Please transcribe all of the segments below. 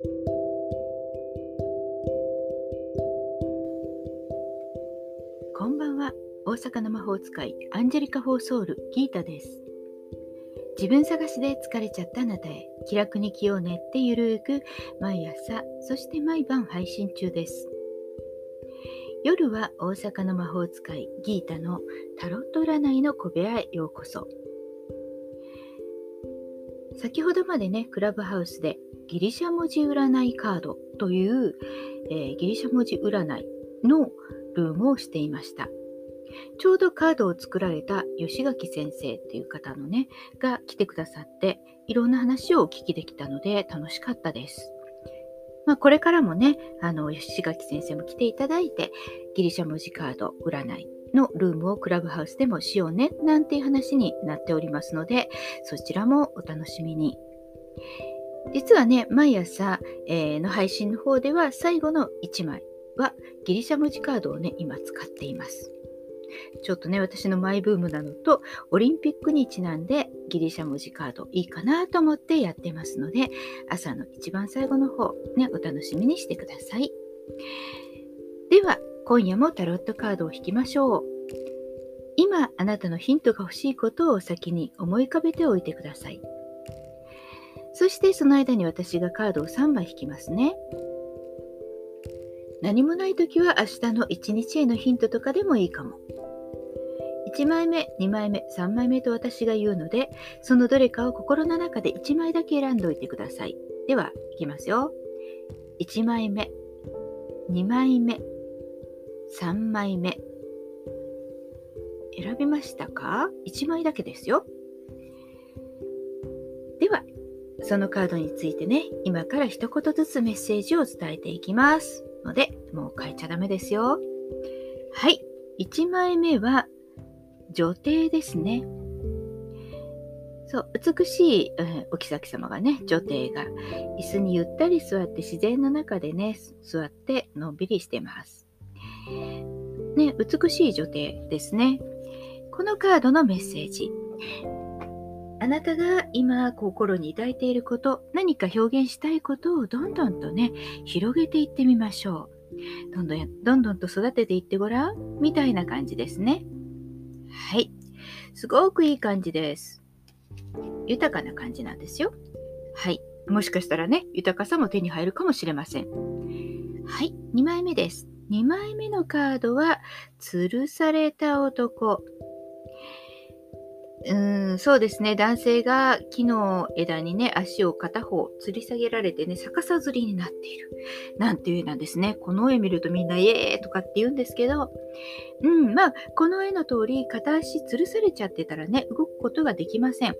こんばんは。大阪の魔法使いアンジェリカ・フォーソウルギータです。自分探しで疲れちゃったあなたへ気楽に気を練ってゆるーく毎朝そして毎晩配信中です。夜は大阪の魔法使いギータのタロット占いの小部屋へようこそ。先ほどまでねクラブハウスでギリシャ文字占いカードという、えー、ギリシャ文字占いのルームをしていましたちょうどカードを作られた吉垣先生っていう方のねが来てくださっていろんな話をお聞きできたので楽しかったですまあ、これからもね、あの、吉垣先生も来ていただいて、ギリシャ文字カード占いのルームをクラブハウスでもしようね、なんていう話になっておりますので、そちらもお楽しみに。実はね、毎朝、えー、の配信の方では最後の1枚はギリシャ文字カードをね、今使っています。ちょっとね、私のマイブームなのと、オリンピックにちなんでギリシャ文字カードいいかなと思ってやってますので、朝の一番最後の方、ね、お楽しみにしてください。では、今夜もタロットカードを引きましょう。今、あなたのヒントが欲しいことを先に思い浮かべておいてください。そしてその間に私がカードを3枚引きますね。何もない時は明日の1日へのヒントとかでもいいかも。1枚目、2枚目、3枚目と私が言うので、そのどれかを心の中で1枚だけ選んでおいてください。では、いきますよ。1枚目、2枚目、3枚目。選びましたか ?1 枚だけですよ。そのカードについてね、今から一言ずつメッセージを伝えていきます。ので、もう書いちゃダメですよ。はい。1枚目は、女帝ですね。そう、美しい、うん、お妃様がね、女帝が椅子にゆったり座って自然の中でね、座ってのんびりしてます。ね、美しい女帝ですね。このカードのメッセージ。あなたが今心に抱いていること、何か表現したいことをどんどんとね、広げていってみましょう。どんどん、どんどんと育てていってごらん、みたいな感じですね。はい。すごくいい感じです。豊かな感じなんですよ。はい。もしかしたらね、豊かさも手に入るかもしれません。はい。2枚目です。2枚目のカードは、吊るされた男。うん、そうですね。男性が木の枝にね、足を片方吊り下げられてね、逆さ吊りになっている。なんていう絵なんですね。この絵見るとみんな、イエーとかって言うんですけど、うん、まあ、この絵の通り、片足吊るされちゃってたらね、動くことができません。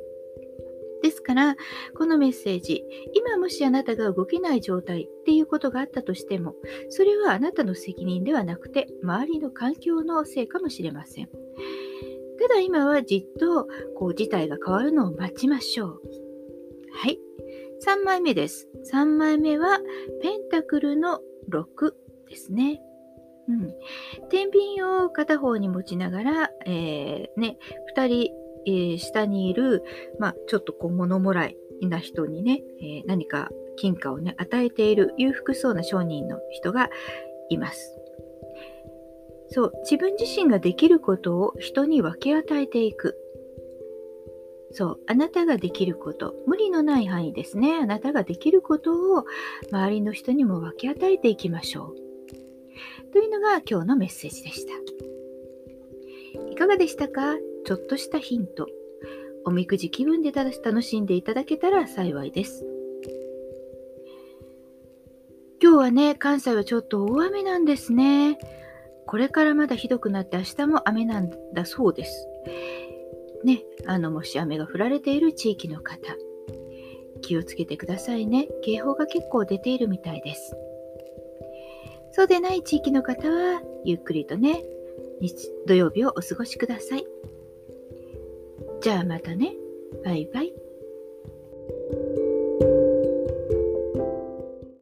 ですから、このメッセージ、今もしあなたが動けない状態っていうことがあったとしても、それはあなたの責任ではなくて、周りの環境のせいかもしれません。ただ今はじっとこう事態が変わるのを待ちましょう。はい。3枚目です。3枚目はペンタクルの6ですね。うん。天秤を片方に持ちながら、えー、ね、2人、えー、下にいる、まあ、ちょっとこう物もらいな人にね、えー、何か金貨をね、与えている裕福そうな商人の人がいます。そう、自分自身ができることを人に分け与えていく。そう、あなたができること、無理のない範囲ですね。あなたができることを周りの人にも分け与えていきましょう。というのが今日のメッセージでした。いかがでしたか？ちょっとしたヒント。おみくじ気分で楽しんでいただけたら幸いです。今日はね、関西はちょっと大雨なんですね。これからまだひどくなって明日も雨なんだそうです。ね、あの、もし雨が降られている地域の方、気をつけてくださいね。警報が結構出ているみたいです。そうでない地域の方は、ゆっくりとね、土曜日をお過ごしください。じゃあまたね。バイバイ。